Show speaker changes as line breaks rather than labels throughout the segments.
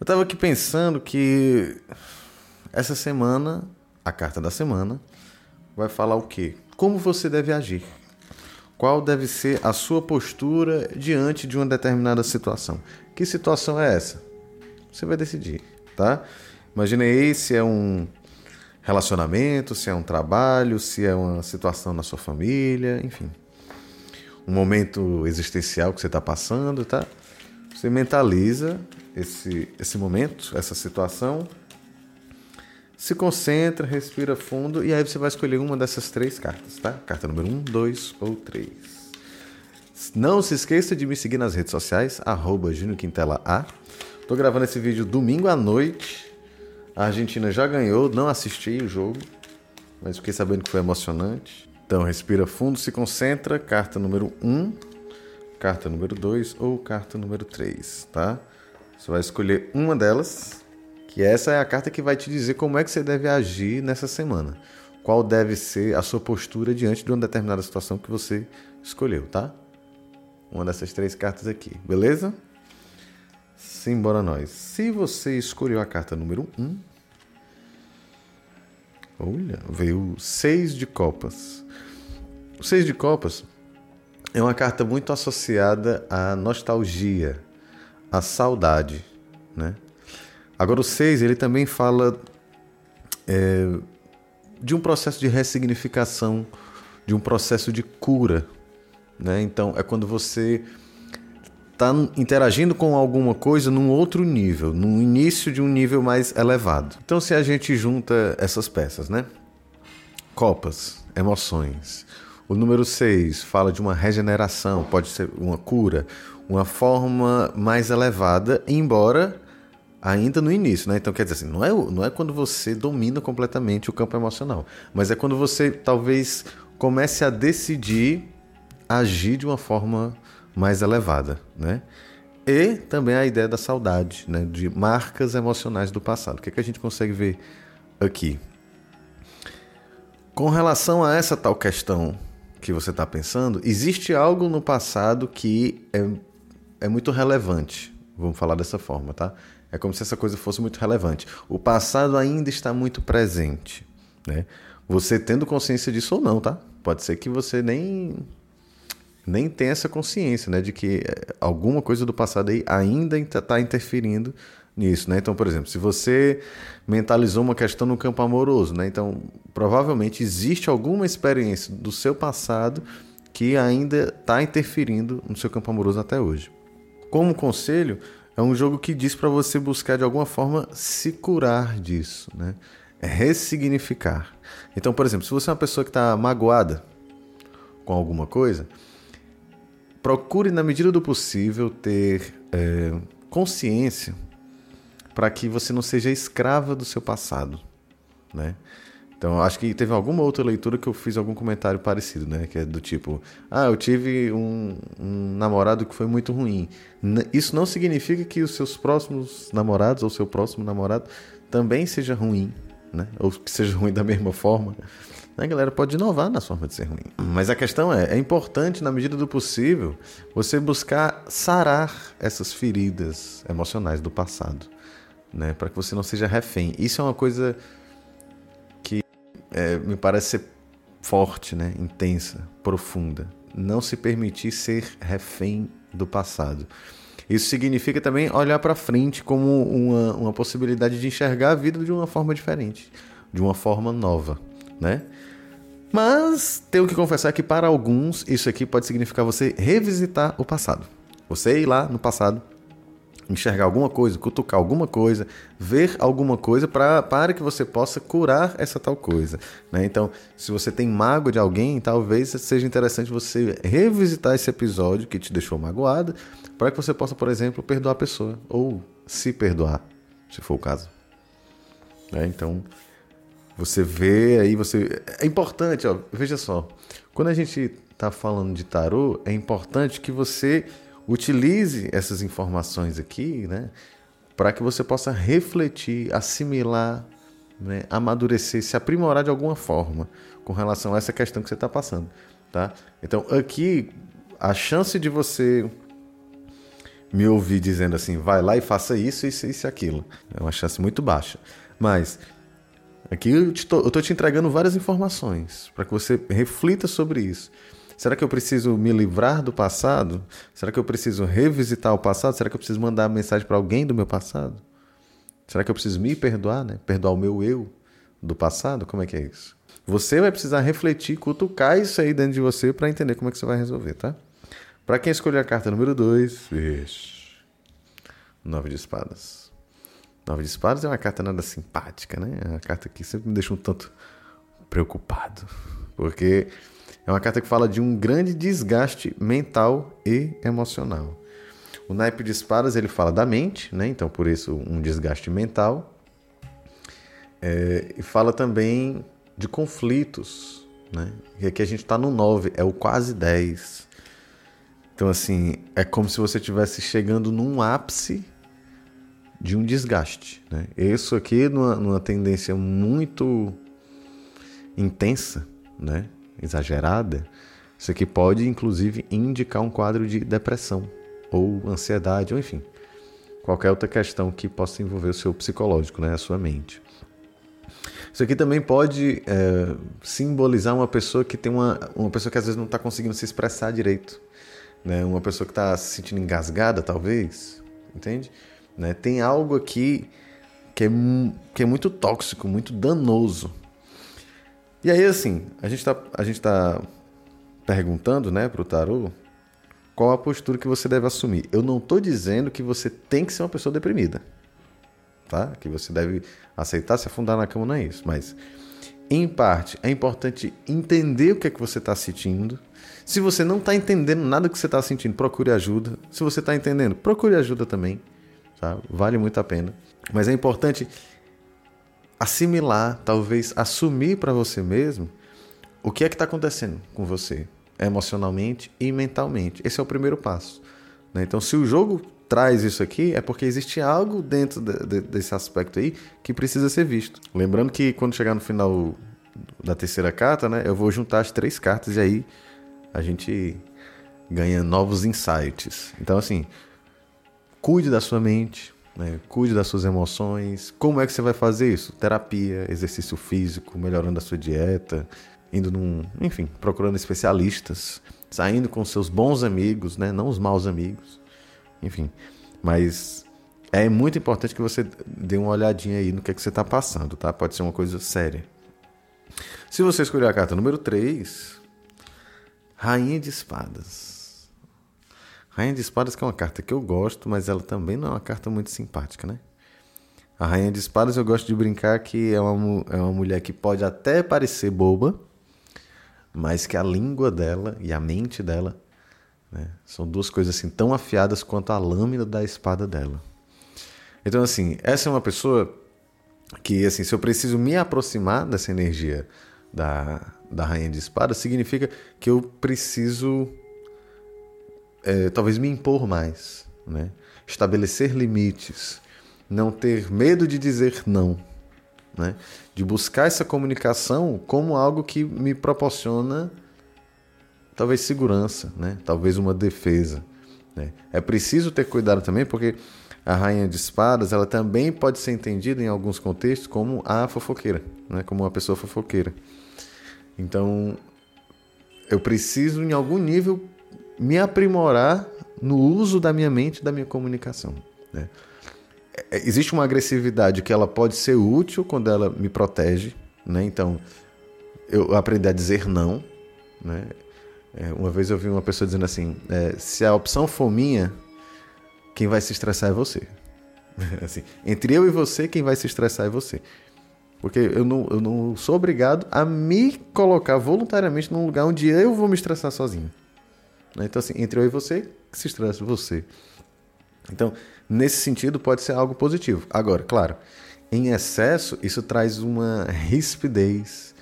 Eu estava aqui pensando que essa semana, a carta da semana, vai falar o quê? Como você deve agir. Qual deve ser a sua postura diante de uma determinada situação? Que situação é essa? Você vai decidir, tá? Imaginei se é um relacionamento, se é um trabalho, se é uma situação na sua família, enfim. Um momento existencial que você está passando, tá? Você mentaliza esse, esse momento, essa situação, se concentra, respira fundo e aí você vai escolher uma dessas três cartas, tá? Carta número 1, um, 2 ou 3. Não se esqueça de me seguir nas redes sociais, arroba Quintela A. Tô gravando esse vídeo domingo à noite. A Argentina já ganhou, não assisti o jogo, mas fiquei sabendo que foi emocionante. Então respira fundo, se concentra, carta número 1, um, carta número 2 ou carta número 3, tá? Você vai escolher uma delas, que essa é a carta que vai te dizer como é que você deve agir nessa semana. Qual deve ser a sua postura diante de uma determinada situação que você escolheu, tá? Uma dessas três cartas aqui, beleza? Simbora nós. Se você escolheu a carta número 1, um, olha, veio seis de copas. O seis de copas é uma carta muito associada à nostalgia, a saudade, né? Agora o 6, ele também fala é, de um processo de ressignificação, de um processo de cura, né? Então é quando você está interagindo com alguma coisa num outro nível, no início de um nível mais elevado. Então se a gente junta essas peças, né? Copas, emoções. O número 6 fala de uma regeneração, pode ser uma cura uma forma mais elevada, embora ainda no início, né? Então quer dizer assim, não é, não é quando você domina completamente o campo emocional, mas é quando você talvez comece a decidir agir de uma forma mais elevada, né? E também a ideia da saudade, né? De marcas emocionais do passado. O que, é que a gente consegue ver aqui? Com relação a essa tal questão que você está pensando, existe algo no passado que é é muito relevante. Vamos falar dessa forma, tá? É como se essa coisa fosse muito relevante. O passado ainda está muito presente, né? Você tendo consciência disso ou não, tá? Pode ser que você nem nem tenha essa consciência, né, de que eh, alguma coisa do passado aí ainda está interferindo nisso, né? Então, por exemplo, se você mentalizou uma questão no campo amoroso, né? Então, provavelmente existe alguma experiência do seu passado que ainda está interferindo no seu campo amoroso até hoje. Como conselho, é um jogo que diz para você buscar de alguma forma se curar disso, né? É ressignificar. Então, por exemplo, se você é uma pessoa que está magoada com alguma coisa, procure, na medida do possível, ter é, consciência para que você não seja escrava do seu passado, né? Então, acho que teve alguma outra leitura que eu fiz algum comentário parecido, né? Que é do tipo, ah, eu tive um, um namorado que foi muito ruim. Isso não significa que os seus próximos namorados ou seu próximo namorado também seja ruim, né? Ou que seja ruim da mesma forma. A galera pode inovar na forma de ser ruim. Mas a questão é, é importante, na medida do possível, você buscar sarar essas feridas emocionais do passado, né? Para que você não seja refém. Isso é uma coisa é, me parece ser forte, né? intensa, profunda. Não se permitir ser refém do passado. Isso significa também olhar para frente como uma, uma possibilidade de enxergar a vida de uma forma diferente, de uma forma nova, né? Mas tenho que confessar que para alguns isso aqui pode significar você revisitar o passado. Você ir lá no passado enxergar alguma coisa, cutucar alguma coisa, ver alguma coisa pra, para que você possa curar essa tal coisa. Né? Então, se você tem mágoa de alguém, talvez seja interessante você revisitar esse episódio que te deixou magoado, para que você possa, por exemplo, perdoar a pessoa ou se perdoar, se for o caso. Né? Então, você vê aí, você é importante, ó, veja só, quando a gente está falando de tarô, é importante que você Utilize essas informações aqui, né, para que você possa refletir, assimilar, né, amadurecer, se aprimorar de alguma forma com relação a essa questão que você está passando, tá? Então aqui a chance de você me ouvir dizendo assim, vai lá e faça isso, isso, isso e aquilo. É uma chance muito baixa. Mas aqui eu estou te entregando várias informações para que você reflita sobre isso. Será que eu preciso me livrar do passado? Será que eu preciso revisitar o passado? Será que eu preciso mandar mensagem para alguém do meu passado? Será que eu preciso me perdoar, né? Perdoar o meu eu do passado? Como é que é isso? Você vai precisar refletir, cutucar isso aí dentro de você para entender como é que você vai resolver, tá? Para quem escolher a carta número 2, Nove de espadas. Nove de espadas é uma carta nada simpática, né? É uma carta que sempre me deixa um tanto preocupado. Porque é uma carta que fala de um grande desgaste mental e emocional. O naipe de espadas ele fala da mente, né? então por isso um desgaste mental. É, e fala também de conflitos. Né? E aqui a gente está no 9, é o quase 10. Então, assim, é como se você estivesse chegando num ápice de um desgaste. Né? Isso aqui, numa, numa tendência muito intensa, né? Exagerada, isso aqui pode inclusive indicar um quadro de depressão ou ansiedade, ou enfim, qualquer outra questão que possa envolver o seu psicológico, né, a sua mente. Isso aqui também pode é, simbolizar uma pessoa que tem uma, uma pessoa que às vezes não está conseguindo se expressar direito, né? Uma pessoa que está se sentindo engasgada, talvez, entende? Né? Tem algo aqui que é, que é muito tóxico, muito danoso, e aí, assim, a gente está a gente tá perguntando, né, para o tarô, qual a postura que você deve assumir. Eu não estou dizendo que você tem que ser uma pessoa deprimida, tá? Que você deve aceitar se afundar na cama, não é isso. Mas, em parte, é importante entender o que é que você está sentindo. Se você não está entendendo nada que você está sentindo, procure ajuda. Se você está entendendo, procure ajuda também, tá? Vale muito a pena. Mas é importante assimilar, talvez assumir para você mesmo o que é que está acontecendo com você, emocionalmente e mentalmente. Esse é o primeiro passo. Né? Então, se o jogo traz isso aqui, é porque existe algo dentro de, de, desse aspecto aí que precisa ser visto. Lembrando que quando chegar no final da terceira carta, né, eu vou juntar as três cartas e aí a gente ganha novos insights. Então, assim, cuide da sua mente, né? Cuide das suas emoções. Como é que você vai fazer isso? Terapia, exercício físico, melhorando a sua dieta, indo num, enfim, procurando especialistas, saindo com seus bons amigos, né? Não os maus amigos. Enfim, mas é muito importante que você dê uma olhadinha aí no que é que você está passando, tá? Pode ser uma coisa séria. Se você escolher a carta número 3, Rainha de Espadas. Rainha de Espadas que é uma carta que eu gosto, mas ela também não é uma carta muito simpática, né? A Rainha de Espadas eu gosto de brincar que é uma, é uma mulher que pode até parecer boba, mas que a língua dela e a mente dela né, são duas coisas assim tão afiadas quanto a lâmina da espada dela. Então, assim, essa é uma pessoa que, assim, se eu preciso me aproximar dessa energia da, da Rainha de Espadas, significa que eu preciso é, talvez me impor mais, né? estabelecer limites, não ter medo de dizer não, né? de buscar essa comunicação como algo que me proporciona talvez segurança, né? talvez uma defesa. Né? É preciso ter cuidado também porque a rainha de espadas ela também pode ser entendida em alguns contextos como a fofoqueira, né? como uma pessoa fofoqueira. Então eu preciso em algum nível me aprimorar no uso da minha mente, da minha comunicação. Né? É, existe uma agressividade que ela pode ser útil quando ela me protege, né? Então, eu aprendi a dizer não, né? É, uma vez eu vi uma pessoa dizendo assim: é, se a opção for minha, quem vai se estressar é você. assim, entre eu e você, quem vai se estressar é você. Porque eu não, eu não sou obrigado a me colocar voluntariamente num lugar onde eu vou me estressar sozinho. Né? Então, assim, entre eu e você, que se estresse você. Então, nesse sentido, pode ser algo positivo. Agora, claro, em excesso, isso traz uma rispidez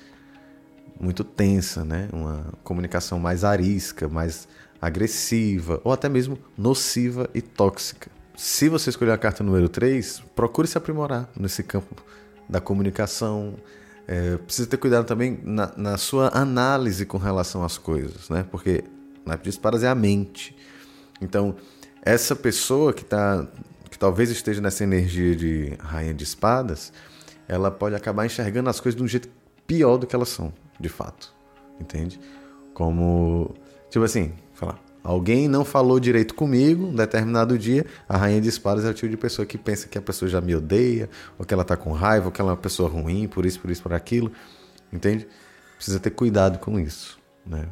muito tensa, né? uma comunicação mais arisca, mais agressiva, ou até mesmo nociva e tóxica. Se você escolher a carta número 3, procure se aprimorar nesse campo da comunicação. É, precisa ter cuidado também na, na sua análise com relação às coisas, né? porque de espadas é a mente. Então, essa pessoa que tá que talvez esteja nessa energia de rainha de espadas, ela pode acabar enxergando as coisas de um jeito pior do que elas são, de fato. Entende? Como tipo assim, falar, alguém não falou direito comigo um determinado dia, a rainha de espadas é o tipo de pessoa que pensa que a pessoa já me odeia, ou que ela tá com raiva, ou que ela é uma pessoa ruim, por isso, por isso, por aquilo. Entende? Precisa ter cuidado com isso, né?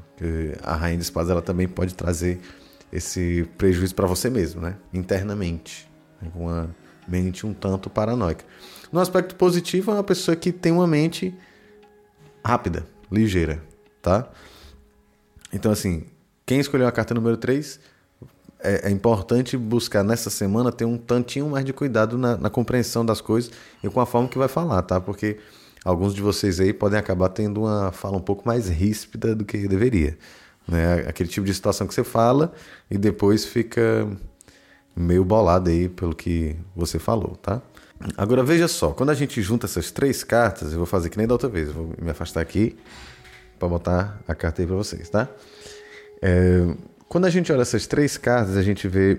A rainha de espadas ela também pode trazer esse prejuízo para você mesmo, né? Internamente, né? com uma mente um tanto paranoica. No aspecto positivo, é uma pessoa que tem uma mente rápida, ligeira, tá? Então, assim, quem escolheu a carta número 3, é, é, importante buscar nessa semana ter um tantinho mais de cuidado na, na, compreensão das coisas e com a forma que vai falar, tá? Porque alguns de vocês aí podem acabar tendo uma fala um pouco mais ríspida do que deveria. Né? Aquele tipo de situação que você fala e depois fica meio bolado aí pelo que você falou, tá? Agora veja só, quando a gente junta essas três cartas, eu vou fazer que nem da outra vez, vou me afastar aqui para botar a carta aí para vocês, tá? É, quando a gente olha essas três cartas, a gente vê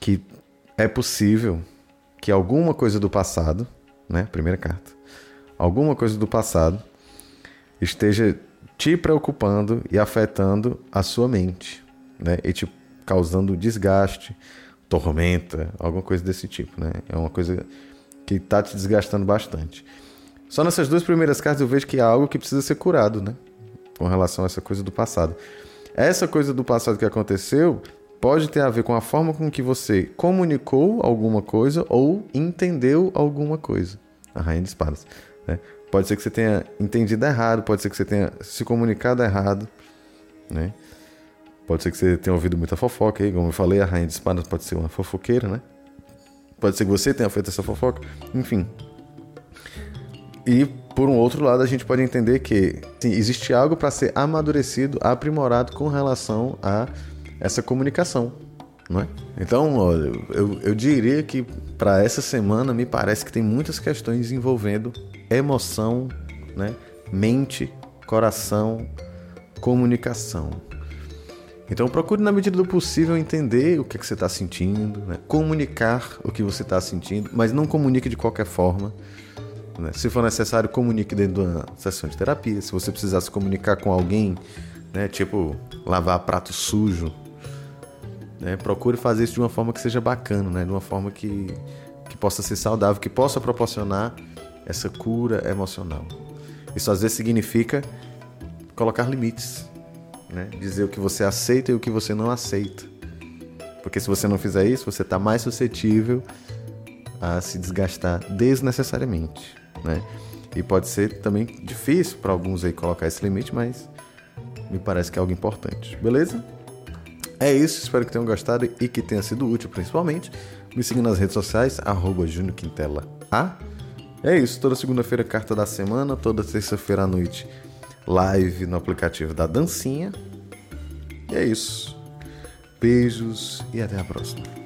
que é possível que alguma coisa do passado, né? Primeira carta, alguma coisa do passado esteja te preocupando e afetando a sua mente, né? E te causando desgaste, tormenta, alguma coisa desse tipo, né? É uma coisa que está te desgastando bastante. Só nessas duas primeiras cartas eu vejo que há algo que precisa ser curado, né? Com relação a essa coisa do passado. Essa coisa do passado que aconteceu pode ter a ver com a forma com que você comunicou alguma coisa ou entendeu alguma coisa. A Rainha de Espadas. Né? Pode ser que você tenha entendido errado, pode ser que você tenha se comunicado errado, né? Pode ser que você tenha ouvido muita fofoca aí, como eu falei, a rainha de espadas pode ser uma fofoqueira, né? Pode ser que você tenha feito essa fofoca, enfim. E por um outro lado, a gente pode entender que sim, existe algo para ser amadurecido, aprimorado com relação a essa comunicação, é? Então, olha, eu, eu diria que para essa semana me parece que tem muitas questões envolvendo emoção, né? mente, coração, comunicação. Então procure na medida do possível entender o que, é que você está sentindo, né? comunicar o que você está sentindo, mas não comunique de qualquer forma. Né? Se for necessário, comunique dentro de uma sessão de terapia. Se você precisar se comunicar com alguém, né? tipo lavar prato sujo, né? procure fazer isso de uma forma que seja bacana, né? de uma forma que, que possa ser saudável, que possa proporcionar essa cura emocional. Isso às vezes significa colocar limites, né? dizer o que você aceita e o que você não aceita. Porque se você não fizer isso, você está mais suscetível a se desgastar desnecessariamente. Né? E pode ser também difícil para alguns aí colocar esse limite, mas me parece que é algo importante. Beleza? É isso, espero que tenham gostado e que tenha sido útil principalmente. Me siga nas redes sociais, arroba A. É isso, toda segunda-feira carta da semana, toda terça-feira à noite live no aplicativo da Dancinha. E é isso. Beijos e até a próxima.